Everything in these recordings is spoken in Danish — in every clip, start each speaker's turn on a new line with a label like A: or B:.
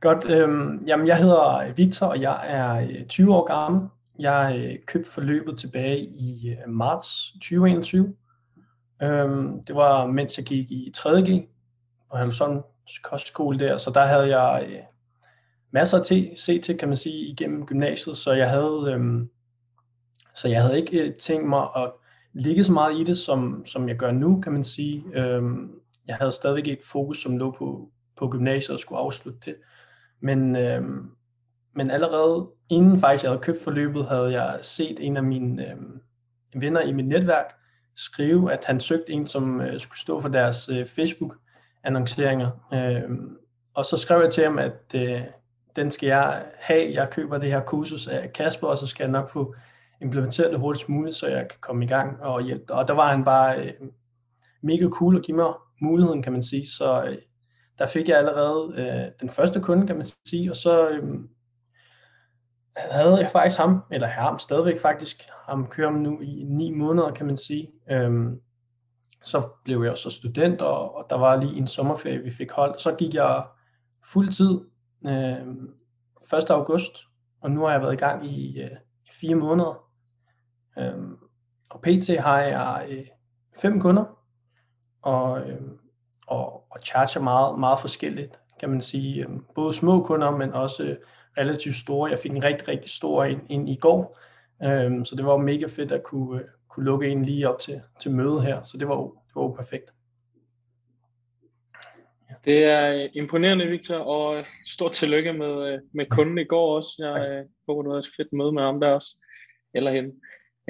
A: Godt. Øhm, jamen, jeg hedder øh, Victor, og jeg er øh, 20 år gammel. Jeg øh, købte forløbet tilbage i øh, marts 2021. Øhm, det var mens jeg gik i 3.G på Halvsund kostskole der, så der havde jeg øh, masser til se til, kan man sige, igennem gymnasiet, så jeg havde, øhm, så jeg havde ikke øh, tænkt mig at ligge så meget i det, som, som jeg gør nu, kan man sige. Øhm, jeg havde stadig et fokus, som lå på, på gymnasiet og skulle afslutte det. Men, øh, men allerede inden faktisk jeg havde købt forløbet, havde jeg set en af mine øh, venner i mit netværk skrive, at han søgte en, som øh, skulle stå for deres øh, Facebook-annonceringer. Øh, og så skrev jeg til ham, at øh, den skal jeg have. Jeg køber det her kursus af Kasper, og så skal jeg nok få implementeret det hurtigst muligt, så jeg kan komme i gang og hjælpe. Og der var han bare øh, mega cool at give mig muligheden, kan man sige. Så øh, der fik jeg allerede øh, den første kunde, kan man sige, og så øh, havde jeg faktisk ham, eller ham stadigvæk faktisk, ham kører nu i ni måneder, kan man sige. Øhm, så blev jeg så student, og, og der var lige en sommerferie, vi fik holdt. Så gik jeg fuld tid øh, 1. august, og nu har jeg været i gang i, øh, i fire måneder. Øhm, og pt. har jeg øh, fem kunder, og, øh, og, og charger meget, meget forskelligt, kan man sige. Øh, både små kunder, men også øh, relativt store. Jeg fik en rigtig, rigtig stor ind, ind i går, øh, så det var mega fedt at kunne, øh, kunne lukke en lige op til, til møde her, så det var, det var perfekt.
B: Det er imponerende, Victor, og stort tillykke med, øh, med kunden i går også. Jeg øh, håber, du havde et fedt møde med ham der også, eller hende.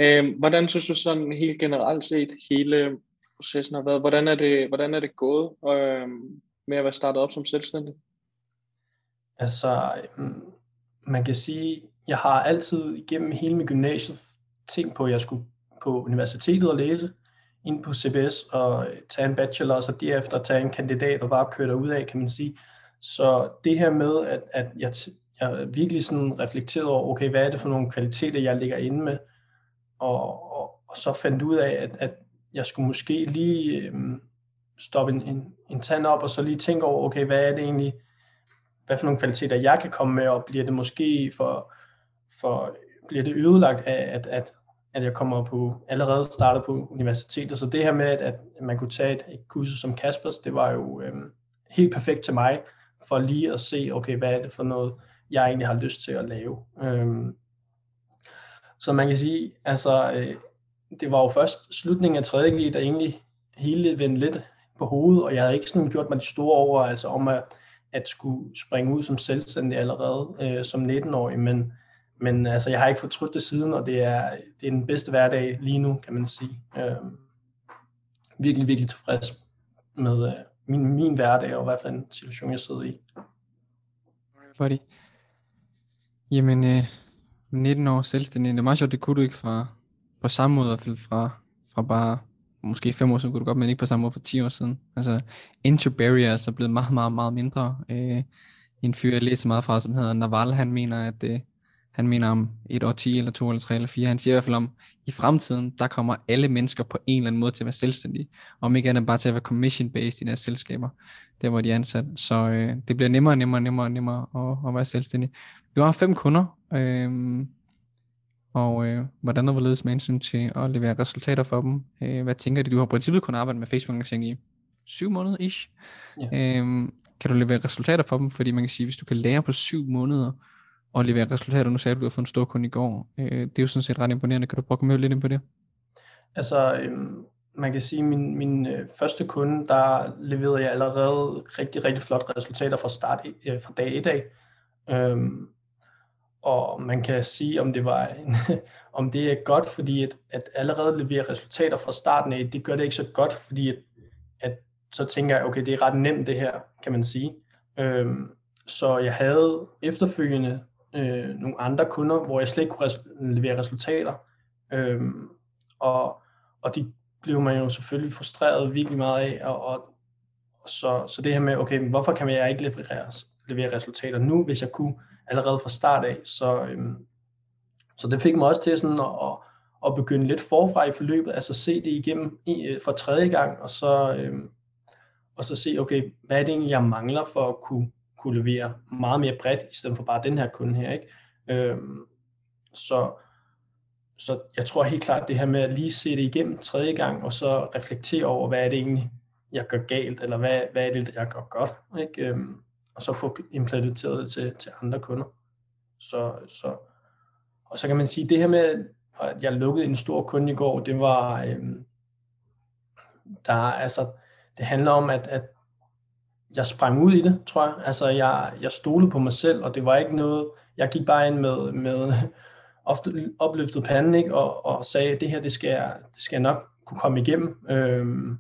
B: Øh, hvordan synes du sådan helt generelt set hele processen har været? Hvordan er det, hvordan er det gået øh, med at være startet op som selvstændig?
A: Altså, øhm, man kan sige, jeg har altid igennem hele min gymnasiet tænkt på, at jeg skulle på universitetet og læse ind på CBS og øh, tage en bachelor, og så derefter tage en kandidat og bare køre ud af, kan man sige. Så det her med, at, at jeg, jeg virkelig sådan reflekterede over, okay, hvad er det for nogle kvaliteter, jeg ligger inde med, og, og, og så fandt ud af, at, at jeg skulle måske lige øh, stoppe en, en, en tand op, og så lige tænke over, okay, hvad er det egentlig, hvad for nogle kvaliteter jeg kan komme med, og bliver det måske for, for bliver det ødelagt af, at, at, at jeg kommer på, allerede starter på universitetet. Så det her med, at, at man kunne tage et, et kursus som Kaspers, det var jo øh, helt perfekt til mig, for lige at se, okay, hvad er det for noget, jeg egentlig har lyst til at lave. Øh, så man kan sige, altså, øh, det var jo først slutningen af 3. G, der egentlig hele vendte lidt på hovedet, og jeg havde ikke sådan gjort mig de store overvejelser altså, om at, at skulle springe ud som selvstændig allerede øh, som 19-årig, men, men altså, jeg har ikke fortrudt det siden, og det er, det er den bedste hverdag lige nu, kan man sige. Øh, virkelig, virkelig tilfreds med øh, min, min hverdag, og hvad for en situation jeg sidder i.
C: Buddy. Jamen, øh, 19 år selvstændig, det er meget sjovt, det kunne du ikke fra, på samme måde, i hvert fald fra, fra bare måske fem år siden kunne du godt, men ikke på samme måde for 10 år siden. Altså, entry barrier er så blevet meget, meget, meget mindre. Øh, en fyr, jeg læser meget fra, som hedder Naval, han mener, at øh, han mener om et år 10 eller to eller tre eller fire. Han siger i hvert fald om, i fremtiden, der kommer alle mennesker på en eller anden måde til at være selvstændige. Om ikke andet bare til at være commission-based i deres selskaber, der hvor de er ansat. Så øh, det bliver nemmere og nemmere og nemmere og nemmere at, at være selvstændig. Du har fem kunder, øh, og øh, hvordan og hvorledes med hensyn til at levere resultater for dem. Øh, hvad tænker du? Du har på princippet kun arbejdet med facebook i syv måneder ish. Ja. Øh, kan du levere resultater for dem? Fordi man kan sige, hvis du kan lære på syv måneder og levere resultater, nu sagde du, at du har fået en stor kunde i går, øh, det er jo sådan set ret imponerende. Kan du prøve at komme lidt ind på det?
A: Altså, øh, man kan sige, at min, min øh, første kunde, der leverede jeg allerede rigtig, rigtig flotte resultater fra start øh, fra dag 1 af. Øh, og man kan sige, om det var en, om det er godt, fordi at, at allerede levere resultater fra starten af, det gør det ikke så godt, fordi at, at så tænker jeg, okay, det er ret nemt det her, kan man sige. Øhm, så jeg havde efterfølgende øh, nogle andre kunder, hvor jeg slet ikke kunne res- levere resultater. Øhm, og, og de blev man jo selvfølgelig frustreret virkelig meget af, og, og så, så det her med, okay, hvorfor kan jeg ikke levere, levere resultater nu, hvis jeg kunne allerede fra start af. Så, øhm, så det fik mig også til sådan at, at, at begynde lidt forfra i forløbet, altså se det igennem i, øh, for tredje gang, og så, øhm, og så se, okay, hvad er det egentlig, jeg mangler for at kunne, kunne levere meget mere bredt, i stedet for bare den her kunde her. Ikke? Øhm, så, så jeg tror helt klart, det her med at lige se det igennem tredje gang, og så reflektere over, hvad er det egentlig, jeg gør galt, eller hvad, hvad er det, jeg gør godt, ikke? Øhm, og så få implementeret det til, til andre kunder. Så, så, og så kan man sige, det her med, at jeg lukkede en stor kunde i går, det var, øhm, der, altså, det handler om, at, at jeg sprang ud i det, tror jeg. Altså, jeg, jeg stolede på mig selv, og det var ikke noget, jeg gik bare ind med, med ofte opløftet panden, ikke? Og, og sagde, at det her, det skal, jeg, det skal jeg nok kunne komme igennem. Øhm,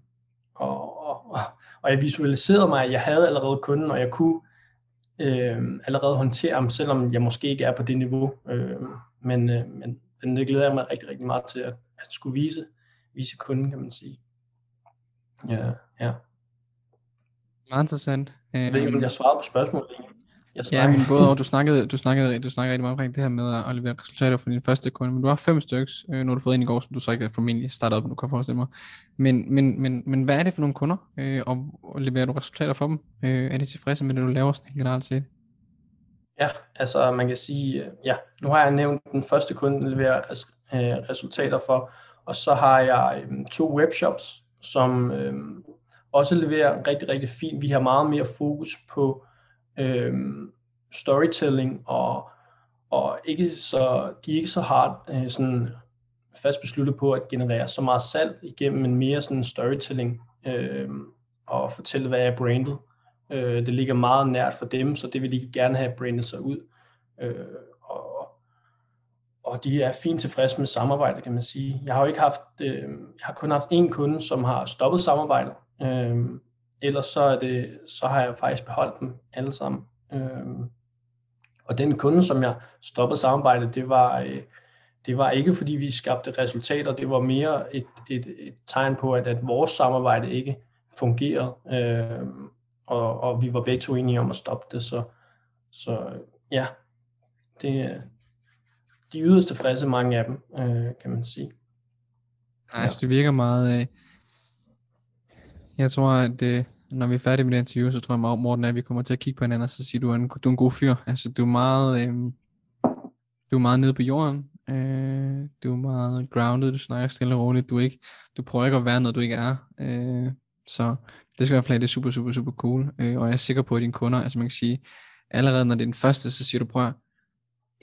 A: og, og, og jeg visualiserede mig, at jeg havde allerede kunden, og jeg kunne øhm, allerede håndtere ham, selvom jeg måske ikke er på det niveau. Øhm, men, øh, men, men det glæder jeg mig rigtig, rigtig meget til at, at skulle vise, vise kunden, kan man sige. Ja, ja.
C: Meget interessant.
A: Jeg ved ikke, om jeg svarede på spørgsmålet.
C: Jeg ja, men både og du snakkede, du snakkede, du snakkede rigtig meget omkring det her med at levere resultater for din første kunde, men du har fem stykker, øh, når du fået ind i går, som du så ikke formentlig startet op, du kan forestille mig. Men, men, men, men hvad er det for nogle kunder, øh, og, og leverer du resultater for dem? Øh, er de tilfredse med det, du laver sådan generelt set?
A: Ja, altså man kan sige, øh, ja, nu har jeg nævnt den første kunde, der leverer øh, resultater for, og så har jeg øh, to webshops, som øh, også leverer rigtig, rigtig fint. Vi har meget mere fokus på øh, storytelling og, og ikke så, de er ikke så hard, øh, sådan fast besluttet på at generere så meget salg igennem en mere sådan storytelling øh, og fortælle, hvad er brandet. Øh, det ligger meget nært for dem, så det vil de gerne have brandet sig ud. Øh, og, og de er fint tilfredse med samarbejdet, kan man sige. Jeg har jo ikke haft, øh, jeg har kun haft én kunde, som har stoppet samarbejdet. Øh, ellers så, er det, så har jeg faktisk beholdt dem alle sammen. Øhm, og den kunde, som jeg stoppede samarbejdet, det var, øh, det var ikke fordi vi skabte resultater, det var mere et, et, et tegn på, at, at vores samarbejde ikke fungerede, øh, og, og vi var begge to enige om at stoppe det, så, så ja, det, de yderste fræse, mange af dem, øh, kan man sige.
C: Nej, altså, det virker meget... Øh, jeg tror, at øh, når vi er færdige med det interview, så tror jeg, Morten, at vi kommer til at kigge på hinanden, og så siger du, at du er en god fyr. Altså, du er meget, øh, du er meget nede på jorden. Øh, du er meget grounded, du snakker stille og roligt. Du, er ikke, du prøver ikke at være noget, du ikke er. Øh, så det skal i hvert fald det er super, super, super cool. Øh, og jeg er sikker på, at dine kunder, altså man kan sige, allerede når det er den første, så siger du, prøv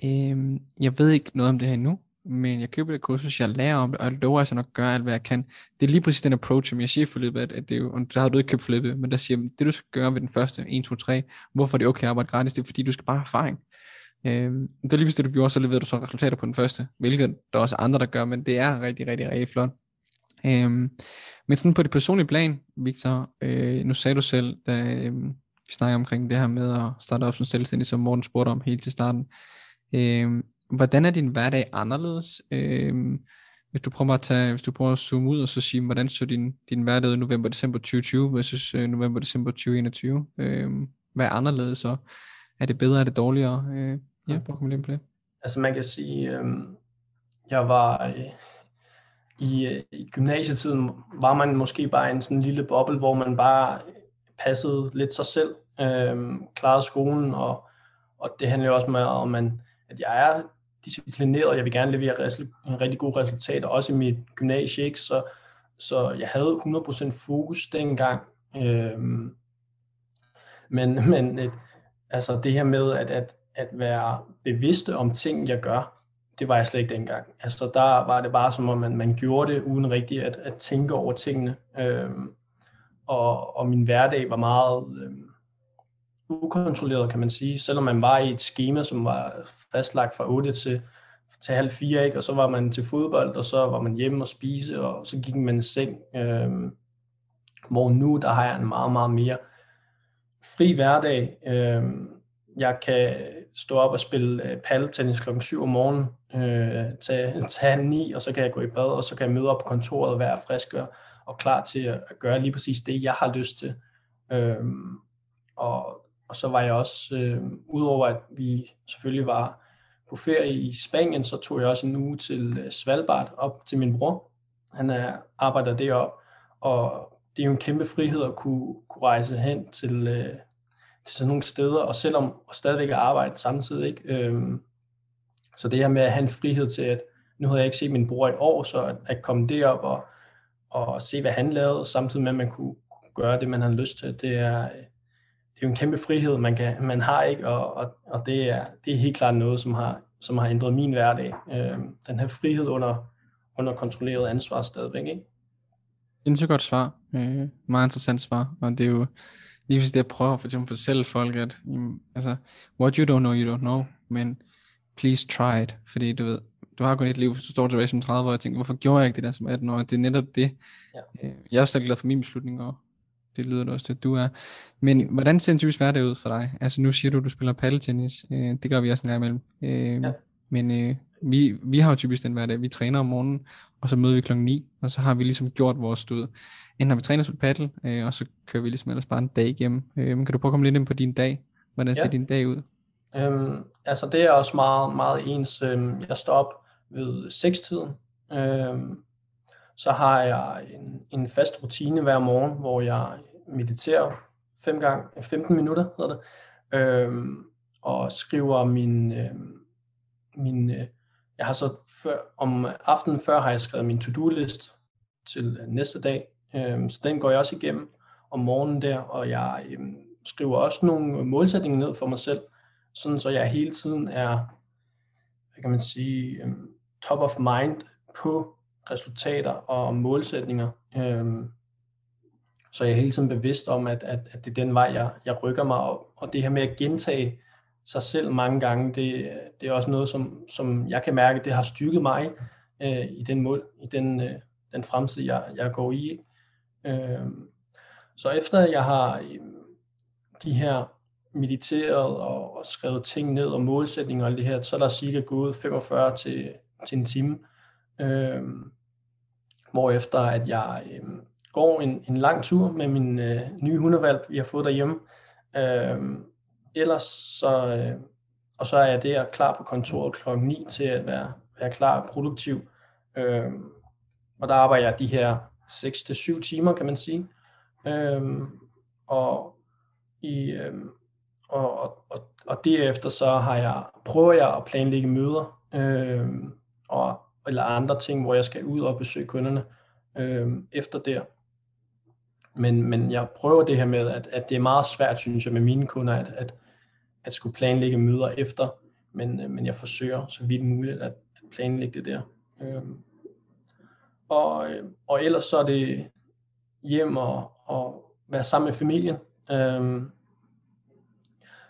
C: øh, jeg ved ikke noget om det her endnu, men jeg køber det kursus, jeg lærer om det, og jeg lover altså nok at gøre alt, hvad jeg kan. Det er lige præcis den approach, som jeg siger i forløbet, at, at det er jo, og så har du ikke købt forløbet, men der siger, det du skal gøre ved den første, 1, 2, 3, hvorfor er det okay at arbejde gratis, det er fordi, du skal bare have erfaring. Øhm, det er lige præcis det, du gjorde, så leverer du så resultater på den første, hvilket der er også andre, der gør, men det er rigtig, rigtig, rigtig flot. Øhm, men sådan på det personlige plan, Victor, øh, nu sagde du selv, da øh, vi snakker omkring det her med at starte op som selvstændig, som Morten spurgte om helt til starten, øh, hvordan er din hverdag anderledes? Øh, hvis du prøver at tage, hvis du prøver at zoome ud og så sige, hvordan så din, din hverdag ud november december 2020 versus øh, november december 2021? Øh, hvad er anderledes så? Er det bedre, er det dårligere? Øh, ja, prøv at komme lidt på det.
A: Altså man kan sige, øh, jeg var øh, i, øh, i gymnasietiden, var man måske bare en sådan lille boble, hvor man bare passede lidt sig selv, øh, klarede skolen, og, og det handler jo også med, om man, at jeg er disciplineret, og jeg vil gerne levere en øh, rigtig gode resultater, også i mit gymnasie, ikke? Så, så jeg havde 100% fokus dengang. Øhm, men men et, altså det her med at, at, at være bevidste om ting, jeg gør, det var jeg slet ikke dengang. Altså der var det bare som om, man, man gjorde det uden rigtigt at, at tænke over tingene. Øhm, og, og min hverdag var meget øhm, ukontrolleret, kan man sige. Selvom man var i et schema, som var fastlagt fra 8 til, til halv 4, ikke? og så var man til fodbold, og så var man hjemme og spise, og så gik man i seng. Øh, hvor nu, der har jeg en meget, meget mere fri hverdag. Øh, jeg kan stå op og spille øh, paddeltennis klokken 7 om morgenen, øh, tage, tage 9, og så kan jeg gå i bad, og så kan jeg møde op på kontoret og være frisk og, og klar til at, at gøre lige præcis det, jeg har lyst til. Øh, og, og så var jeg også, øh, udover at vi selvfølgelig var på ferie i Spanien, så tog jeg også en uge til øh, Svalbard op til min bror. Han er, arbejder derop, og det er jo en kæmpe frihed at kunne, kunne rejse hen til, øh, til sådan nogle steder, og selvom og stadigvæk arbejde samtidig. Ikke? Øhm, så det her med at have en frihed til, at nu havde jeg ikke set min bror et år, så at, at komme derop og, og se, hvad han lavede, samtidig med, at man kunne, kunne gøre det, man havde lyst til, det er, øh, det er jo en kæmpe frihed, man, kan, man har, ikke? Og, og, og det, er, det er helt klart noget, som har, som har ændret min hverdag. Øhm, den her frihed under, under kontrolleret ansvar stadigvæk. Ikke?
C: Et godt svar. Øh, meget interessant svar. Og det er jo lige hvis det jeg prøver for eksempel at fortælle folk, at jamen, altså, what you don't know, you don't know, men please try it, fordi du ved, du har kun et liv, hvis du står tilbage som 30 år, og tænker, hvorfor gjorde jeg ikke det der som 18 år? Det er netop det. Ja. Øh, jeg er selv glad for min beslutning, og det lyder det også at du er. Men hvordan ser en typisk hverdag ud for dig? Altså nu siger du, at du spiller paddeltennis. Øh, det gør vi også en gang imellem. Øh, ja. Men øh, vi, vi har jo typisk den hverdag. Vi træner om morgenen, og så møder vi klokken 9, og så har vi ligesom gjort vores stud. Enten har vi trænet på paddle, øh, og så kører vi ligesom ellers bare en dag igennem. Øh, kan du prøve at komme lidt ind på din dag? Hvordan ser ja. din dag ud?
A: Øhm, altså det er også meget, meget ens. Øhm, jeg står op ved 6-tiden. Øhm, så har jeg en, en fast rutine hver morgen, hvor jeg mediterer 5 gang, 15 minutter, hedder det, øhm, og skriver min, øhm, min øh, jeg har så før, om aftenen før har jeg skrevet min to-do-list til næste dag, øhm, så den går jeg også igennem om morgenen der, og jeg øhm, skriver også nogle målsætninger ned for mig selv, sådan så jeg hele tiden er, hvad kan man sige, øhm, top of mind på resultater og målsætninger. Øhm, så jeg er hele tiden bevidst om, at, at, at det er den vej, jeg, jeg rykker mig, og, og det her med at gentage sig selv mange gange, det, det er også noget, som, som jeg kan mærke, det har styrket mig øh, i den mål, i den, øh, den fremtid, jeg, jeg går i. Øh, så efter jeg har øh, de her mediteret og, og skrevet ting ned og målsætninger og det her, så er der cirka gået 45 til, til en time, øh, Øhm, hvor efter at jeg øh, går en, en lang tur med min øh, nye hundevalg, vi har fået derhjemme, øh, ellers så, øh, og så er jeg der klar på kontoret klokken 9 til at være, være klar og produktiv. Øh, og der arbejder jeg de her 6-7 timer, kan man sige. Øh, og, i, øh, og, og, og, og derefter så har jeg, prøver jeg at planlægge møder, øh, og, eller andre ting, hvor jeg skal ud og besøge kunderne øh, efter der. Men, men jeg prøver det her med, at, at det er meget svært, synes jeg, med mine kunder, at, at at skulle planlægge møder efter, men, øh, men jeg forsøger så vidt muligt at, at planlægge det der. Øhm, øh, og, og ellers så er det hjem og, og være sammen med familien. Øh,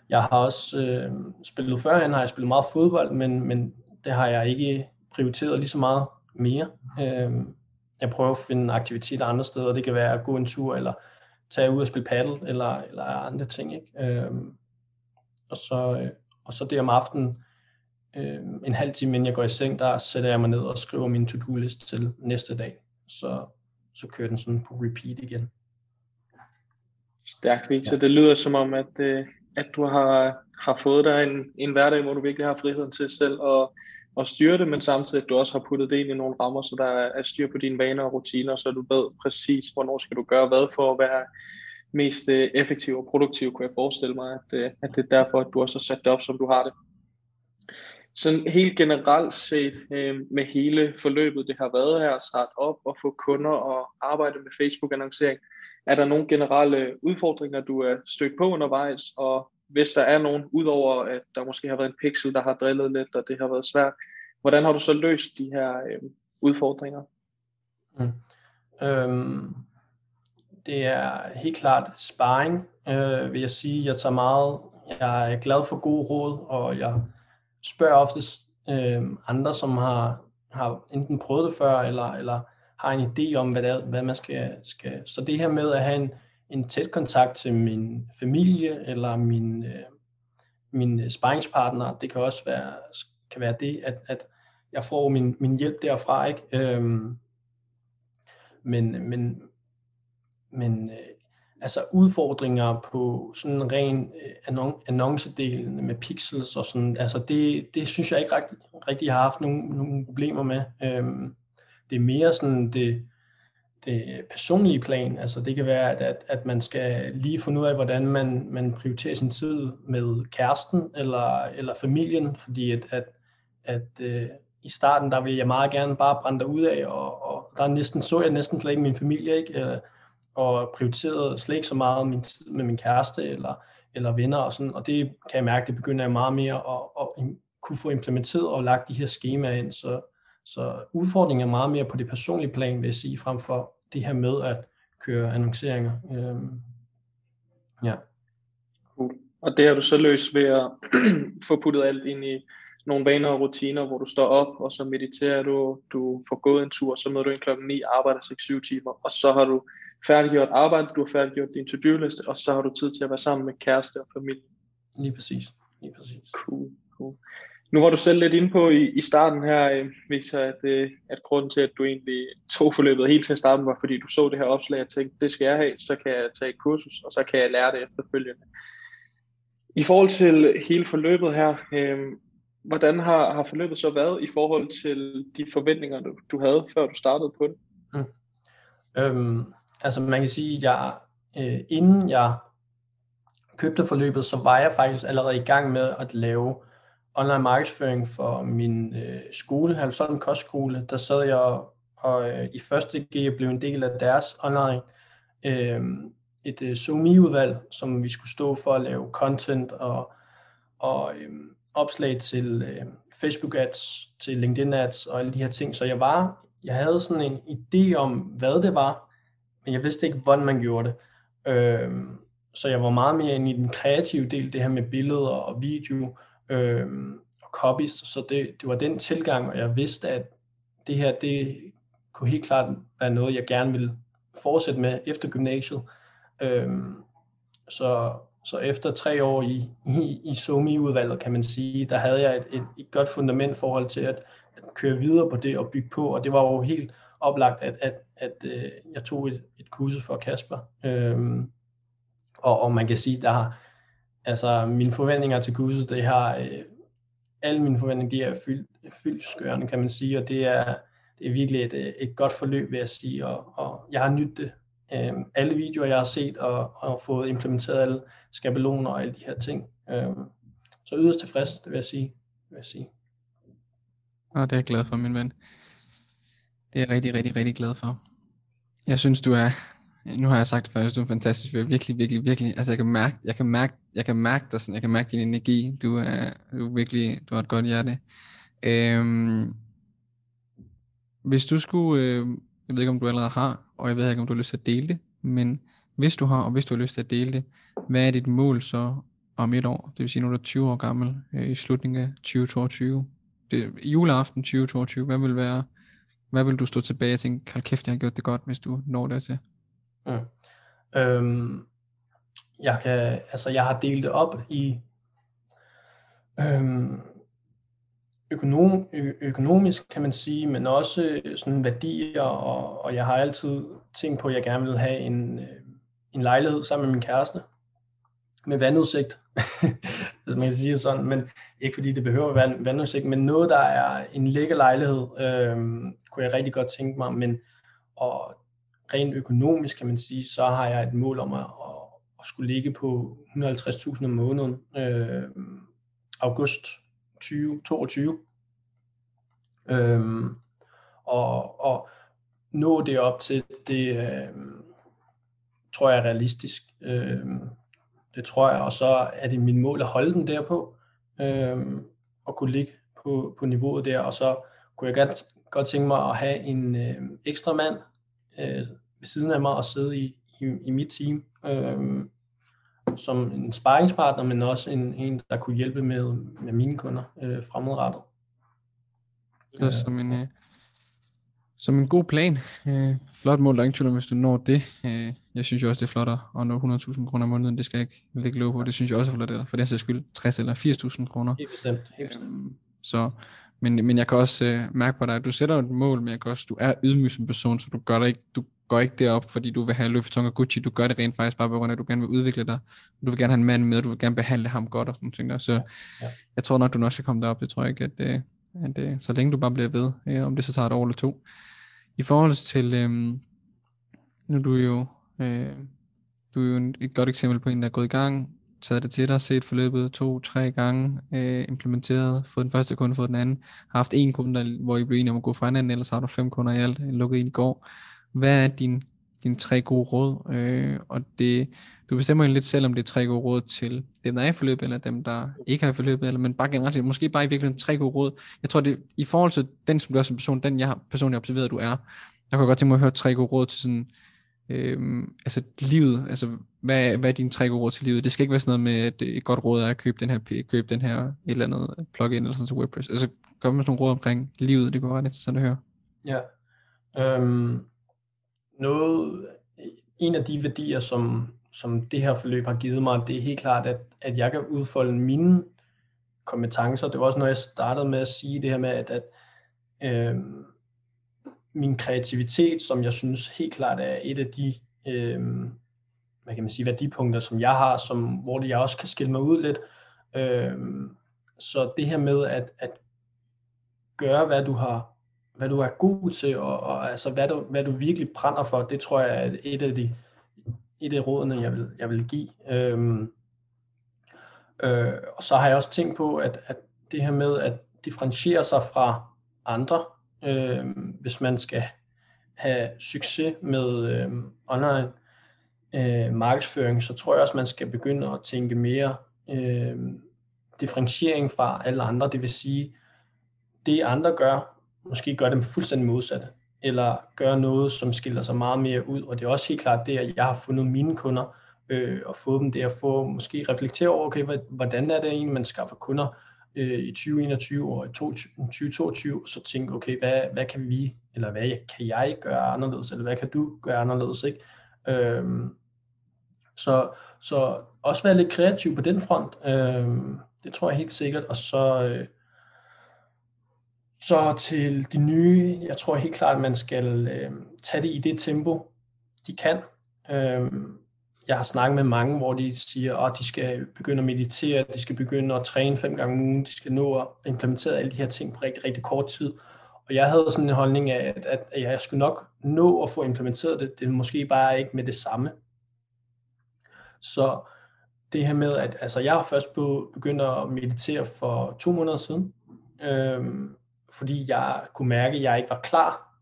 A: jeg har også øh, spillet førhen, har jeg spillet meget fodbold, men, men det har jeg ikke prioriteret lige så meget mere. Øhm, jeg prøver at finde aktiviteter andre steder. Det kan være at gå en tur, eller tage ud og spille paddle, eller, eller andre ting. Ikke? Øhm, og så, øh, og så det om aftenen, øh, en halv time inden jeg går i seng, der sætter jeg mig ned og skriver min to-do-list til næste dag. Så, så kører den sådan på repeat igen.
B: Stærkt, Victor. Ja. Det lyder som om, at, øh, at du har, har fået dig en, en hverdag, hvor du virkelig har friheden til selv at, at styre det, men samtidig at du også har puttet det ind i nogle rammer, så der er styr på dine vaner og rutiner, så du ved præcis, hvornår skal du gøre hvad for at være mest øh, effektiv og produktiv, kunne jeg forestille mig, at, øh, at det er derfor, at du også har sat det op, som du har det. Sådan helt generelt set øh, med hele forløbet, det har været her at starte op og få kunder og arbejde med Facebook-annoncering, er der nogle generelle udfordringer, du er stødt på undervejs, og hvis der er nogen, udover at der måske har været en pixel, der har drillet lidt, og det har været svært, hvordan har du så løst de her øh, udfordringer? Mm.
A: Øhm, det er helt klart sparring, øh, vil jeg sige. Jeg tager meget, jeg er glad for gode råd, og jeg spørger oftest øh, andre, som har, har enten prøvet det før, eller, eller har en idé om, hvad, det hvad man skal, skal. Så det her med at have en, en tæt kontakt til min familie, eller min, øh, min øh, sparringspartner, det kan også være, kan være det, at, at jeg får min, min hjælp derfra, ikke? Øhm, men, men, men øh, altså udfordringer på sådan en ren øh, annoncedelen med pixels og sådan, altså det, det synes jeg ikke rigtig, rigtig har haft nogen, nogen problemer med. Øhm, det er mere sådan det, det personlige plan. Altså det kan være, at, at, at man skal lige finde ud af, hvordan man, man prioriterer sin tid med kæresten eller, eller familien, fordi at, at, at øh, i starten, der ville jeg meget gerne bare brænde ud af, og, og der næsten, så jeg næsten slet ikke min familie, ikke? Øh, og prioriterede slet ikke så meget min tid med min kæreste eller, eller venner og sådan, og det kan jeg mærke, det begynder jeg meget mere at, at kunne få implementeret og lagt de her skemaer ind, så, så udfordringen er meget mere på det personlige plan, vil jeg sige, frem for det her med at køre annonceringer. Øhm, ja.
B: Cool. Og det har du så løst ved at få puttet alt ind i nogle vaner og rutiner, hvor du står op, og så mediterer du, du får gået en tur, så møder du ind klokken 9, arbejder 6-7 timer, og så har du færdiggjort arbejde, du har færdiggjort din to-do-liste, og så har du tid til at være sammen med kæreste og familie.
A: Lige præcis. Lige præcis.
B: Cool, cool. Nu var du selv lidt inde på i, i starten her, øh, Victor, at, øh, at grunden til, at du egentlig tog forløbet helt til at starte, var fordi du så det her opslag og tænkte, det skal jeg have, så kan jeg tage et kursus, og så kan jeg lære det efterfølgende. I forhold til hele forløbet her, øh, hvordan har, har forløbet så været i forhold til de forventninger, du, du havde, før du startede på det? Mm.
A: Øhm, altså man kan sige, at jeg, øh, inden jeg købte forløbet, så var jeg faktisk allerede i gang med at lave online markedsføring for min øh, skole, Halvsholm Kostskole. Der sad jeg og øh, i første G blev en del af deres online øh, et øh, SoMe-udvalg, som vi skulle stå for at lave content og, og øh, opslag til øh, Facebook ads, til LinkedIn ads og alle de her ting. Så jeg var, jeg havde sådan en idé om, hvad det var, men jeg vidste ikke, hvordan man gjorde det. Øh, så jeg var meget mere inde i den kreative del, det her med billeder og video øh, og copies. Så det, det var den tilgang, og jeg vidste, at det her, det kunne helt klart være noget, jeg gerne ville fortsætte med efter gymnasiet. Øh, så så efter tre år i, i, i SOMI-udvalget, kan man sige, der havde jeg et, et, et godt fundament forhold til at, at køre videre på det og bygge på, og det var jo helt oplagt, at, at, at, øh, jeg tog et, et kursus for Kasper. Øhm, og, og man kan sige, der har, altså mine forventninger til kurset, det har, øh, alle mine forventninger, de er fyldt, fyldt skørende, kan man sige, og det er, det er virkelig et, øh, et godt forløb, vil jeg sige, og, og jeg har nyttet det øh, alle videoer, jeg har set, og, og fået implementeret alle skabeloner og alle de her ting. Øh, så yderst tilfreds, det vil jeg sige. Vil jeg sige.
C: Og det er jeg glad for, min ven. Det er jeg rigtig, rigtig, rigtig glad for. Jeg synes, du er, nu har jeg sagt det før, du er fantastisk. Jeg er virkelig, virkelig, virkelig, altså jeg kan mærke, jeg kan mærke, jeg kan mærke dig sådan, jeg kan mærke din energi. Du er, du er virkelig, du har et godt hjerte. Øhm, hvis du skulle, øh, jeg ved ikke, om du allerede har, og jeg ved ikke, om du har lyst til at dele det, men hvis du har, og hvis du har lyst til at dele det, hvad er dit mål så om et år? Det vil sige, nu er du 20 år gammel øh, i slutningen af 2022. Det, juleaften 2022, hvad vil være, hvad vil du stå tilbage og tænke, hold kæft, jeg har gjort det godt, hvis du når det til? Mm.
A: Øhm, jeg, kan, altså, jeg har delt det op i øhm, økonom, økonomisk, kan man sige, men også øh, sådan værdier, og, og jeg har altid tænkt på, at jeg gerne vil have en, øh, en lejlighed sammen med min kæreste, med vandudsigt, hvis man kan sige sådan, men ikke fordi det behøver at være vandudsigt, men noget, der er en lækker lejlighed, øh, kunne jeg rigtig godt tænke mig, men og rent økonomisk, kan man sige, så har jeg et mål om at, at, skulle ligge på 150.000 om måneden, øh, august 2022. Øhm, og, og nå det op til, det øh, tror jeg er realistisk. Øh, det tror jeg, og så er det min mål at holde den derpå, øh, og kunne ligge på, på niveauet der, og så kunne jeg godt, godt tænke mig at have en øh, ekstra mand øh, ved siden af mig og sidde i, i, i mit team, øh, som en sparringspartner, men også en, en der kunne hjælpe med, med mine kunder øh, fremadrettet.
C: Det er som en, øh, som en god plan. Øh, flot mål, der er ingen tvivl om, hvis du når det. Øh, jeg synes jo også, det er flot at nå 100.000 kroner om måneden. Det skal jeg ikke lægge lov på. Det synes jeg også er flot, for den sags skyld 60 eller 80.000 kroner.
A: Helt bestemt. Helt bestemt. Øh,
C: så, men, men jeg kan også øh, mærke på dig, at du sætter et mål, men jeg kan også, du er ydmyg som person, så du gør det ikke, du går ikke derop, fordi du vil have Louis Vuitton og Gucci, du gør det rent faktisk bare på grund af, at du gerne vil udvikle dig, du vil gerne have en mand med, du vil gerne behandle ham godt og sådan ting der. Så ja, ja. jeg tror nok, du nok skal komme derop, det tror jeg ikke, at, øh, at, at så længe du bare bliver ved, ja, om det så tager et år eller to. I forhold til, øhm, Nu er du jo, øh, du er jo et godt eksempel på en, der er gået i gang, taget det til dig, set forløbet to-tre gange, øh, implementeret, fået den første kunde, fået den anden, har haft en kunde, der, hvor I blev enige om at gå fra hinanden, ellers har du fem kunder i alt, øh, lukket ind i går. Hvad er din, dine tre gode råd? Øh, og det, du bestemmer jo lidt selv, om det er tre gode råd til dem, der er i forløbet, eller dem, der ikke har i forløbet, eller, men bare generelt, måske bare i virkeligheden tre gode råd. Jeg tror, det i forhold til den, som du er som person, den jeg har personligt observeret, du er, jeg kunne godt tænke mig at høre tre gode råd til sådan, øh, altså livet, altså hvad, hvad er dine tre gode råd til livet? Det skal ikke være sådan noget med, at et godt råd er at købe den her, købe den her et eller andet plugin eller sådan til WordPress. Altså kom med sådan nogle råd omkring livet, det kunne være interessant at høre.
A: Ja. Øhm, noget, en af de værdier, som, som det her forløb har givet mig, det er helt klart, at, at jeg kan udfolde mine kompetencer. Det var også noget, jeg startede med at sige, det her med, at, at øhm, min kreativitet, som jeg synes helt klart er et af de øhm, hvad kan man sige, værdipunkter, som jeg har, som, hvor jeg også kan skille mig ud lidt. Øh, så det her med at, at gøre, hvad du har hvad du er god til, og, og altså, hvad, du, hvad du virkelig brænder for, det tror jeg er et af de et af rådene, jeg vil, jeg vil give. Øhm, øh, og så har jeg også tænkt på, at, at det her med at differentiere sig fra andre, øh, hvis man skal have succes med øh, online øh, markedsføring, så tror jeg også, man skal begynde at tænke mere øh, differentiering fra alle andre. Det vil sige, det andre gør, måske gør dem fuldstændig modsatte, eller gør noget, som skiller sig meget mere ud. Og det er også helt klart det, at jeg har fundet mine kunder, øh, og få dem det at få måske reflektere over, okay, hvordan er det egentlig, man skaffer kunder, øh, i 2021 og i 2022, så tænke, okay, hvad, hvad kan vi, eller hvad kan jeg gøre anderledes, eller hvad kan du gøre anderledes, ikke? Øhm, så, så også være lidt kreativ på den front, øh, det tror jeg helt sikkert, og så, øh, så til de nye, jeg tror helt klart, at man skal øh, tage det i det tempo, de kan. Øh, jeg har snakket med mange, hvor de siger, at de skal begynde at meditere, de skal begynde at træne fem gange om ugen, de skal nå at implementere alle de her ting på rigtig, rigtig kort tid. Og jeg havde sådan en holdning af, at, at jeg skulle nok nå at få implementeret det, det er måske bare ikke med det samme. Så det her med, at altså, jeg først begyndt at meditere for to måneder siden, øhm, fordi jeg kunne mærke, at jeg ikke var klar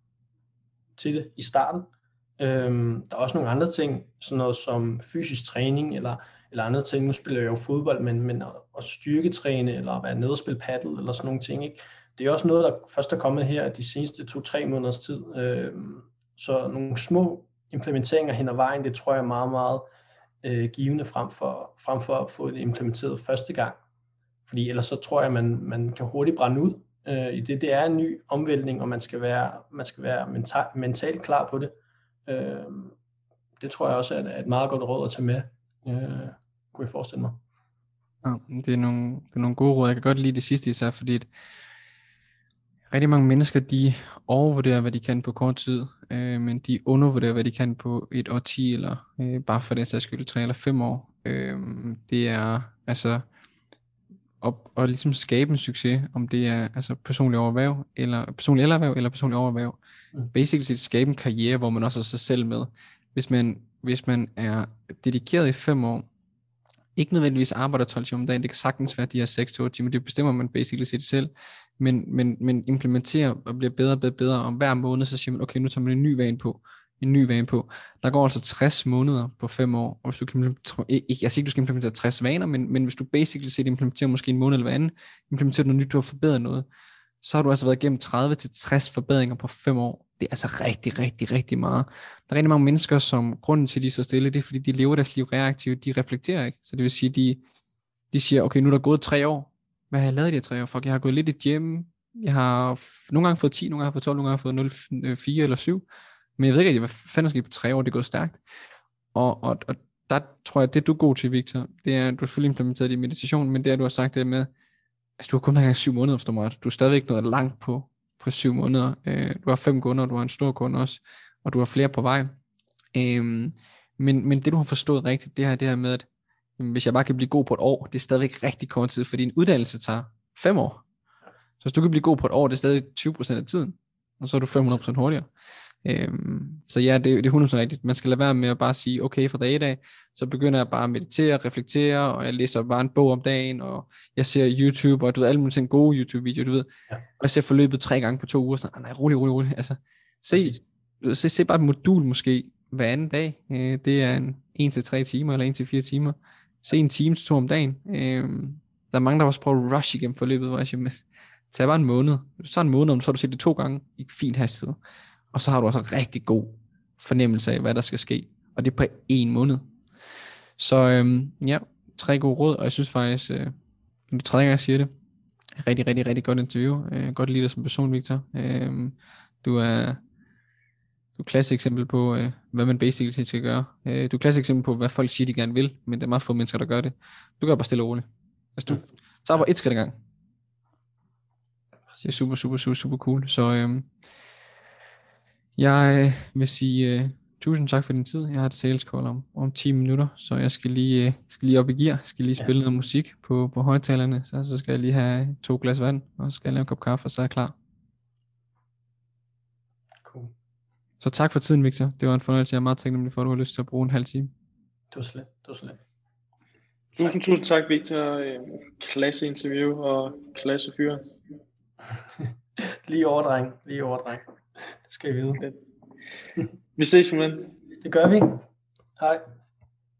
A: til det i starten. Øhm, der er også nogle andre ting, sådan noget som fysisk træning, eller, eller andre ting. Nu spiller jeg jo fodbold, men, men at, at styrketræne, eller at være nede og spille paddle, eller sådan nogle ting. Ikke? Det er også noget, der først er kommet her de seneste to-tre måneders tid. Øhm, så nogle små implementeringer hen ad vejen, det tror jeg er meget, meget øh, givende frem for, frem for at få det implementeret første gang. Fordi ellers så tror jeg, man, man kan hurtigt brænde ud. Øh, i det, det er en ny omvæltning, og man skal være, man skal være mental, mentalt klar på det. Øh, det tror jeg også er et meget godt råd at tage med, øh, kunne jeg forestille mig.
C: Ja, det er, nogle, det er nogle gode råd. Jeg kan godt lide det sidste især, fordi at rigtig mange mennesker, de overvurderer, hvad de kan på kort tid, øh, men de undervurderer, hvad de kan på et år 10 eller øh, bare for den sags skyld 3 eller 5 år. Øh, det er altså at, at ligesom skabe en succes, om det er altså personlig overvæv, eller personlig erhverv, eller personlig overvæv. Mm. Basically set skabe en karriere, hvor man også er sig selv med. Hvis man, hvis man er dedikeret i fem år, ikke nødvendigvis arbejder 12 timer om dagen, det kan sagtens være de her 6-8 timer, det bestemmer man basically set selv, men, men, men implementerer og bliver bedre og bedre, bedre, og hver måned så siger man, okay, nu tager man en ny vane på, en ny vane på. Der går altså 60 måneder på 5 år, og hvis du kan ikke, jeg siger ikke, du skal implementere 60 vaner, men, men hvis du basically set implementerer måske en måned eller hvad implementerer noget nyt, du har forbedret noget, så har du altså været igennem 30-60 forbedringer på 5 år. Det er altså rigtig, rigtig, rigtig meget. Der er rigtig mange mennesker, som grunden til, at de er så stille, det er, fordi de lever deres liv reaktivt, de reflekterer ikke. Så det vil sige, de, de siger, okay, nu er der gået 3 år. Hvad har jeg lavet i de tre år? Fuck, jeg har gået lidt i gym, jeg har nogle gange fået 10, nogle gange fået 12, nogle gange fået 0, 4 øh, eller 7. Men jeg ved ikke, hvad fanden skal på tre år, det er gået stærkt. Og, og, og der tror jeg, det du er god til, Victor, det er, at du har selvfølgelig implementeret det i meditation, men det er, du har sagt det med, altså du har kun været gang syv måneder, forstår mig Du er stadigvæk noget langt på, på syv måneder. Øh, du har fem kunder, du har en stor kunde også, og du har flere på vej. Øh, men, men det du har forstået rigtigt, det her, det her med, at hvis jeg bare kan blive god på et år, det er stadigvæk rigtig kort tid, fordi en uddannelse tager fem år. Så hvis du kan blive god på et år, det er stadig 20% af tiden, og så er du 500% hurtigere. Øhm, så ja, det, det er 100% rigtigt. Man skal lade være med at bare sige, okay, fra dag i dag, så begynder jeg bare at meditere, reflektere, og jeg læser bare en bog om dagen, og jeg ser YouTube, og du ved, alle mulige ting, gode YouTube-videoer, du ved.
A: Ja.
C: Og jeg ser forløbet tre gange på to uger, så nej, rolig, rolig, rolig. Altså, se, se, se bare et modul måske hver anden dag. Øh, det er en 1-3 timer, eller 1-4 timer. Se en time til to om dagen. Øh, der er mange, der også prøver at rush igennem forløbet, hvor jeg siger, tag bare en måned. Så en måned, så har du set det to gange i fin hastighed. Og så har du også en rigtig god fornemmelse af, hvad der skal ske. Og det er på en måned. Så øhm, ja, tre gode råd, og jeg synes faktisk, øh, det er tredje gang, jeg siger det, rigtig, rigtig, rigtig godt interview. Øh, godt lide dig som person, Victor. Øh, du er du er et klassisk eksempel på, øh, hvad man basically skal gøre. Øh, du er et klassisk eksempel på, hvad folk siger, de gerne vil, men det er meget få mennesker, der gør det. Du gør bare stille og roligt. Altså, du tager bare et skridt ad gang. Det er super, super, super, super cool. Så øh, jeg øh, vil sige øh, tusind tak for din tid. Jeg har et sales call om, om 10 minutter, så jeg skal lige, øh, skal lige op i gear. Skal lige spille ja. noget musik på, på højtalerne, så, så skal jeg lige have to glas vand, og så skal jeg lave en kop kaffe, og så er jeg klar.
A: Cool.
C: Så tak for tiden, Victor. Det var en fornøjelse. Jeg er meget taknemmelig for, at du har lyst til at bruge en halv time.
A: Det var slet. Det var slet.
B: Tusind, tusind tak, Victor. Klasse interview og klasse fyr.
A: Lige over, dreng. Lige over, dreng. Det skal I vide.
B: Vi ses, min ven.
A: Det gør vi. Hej.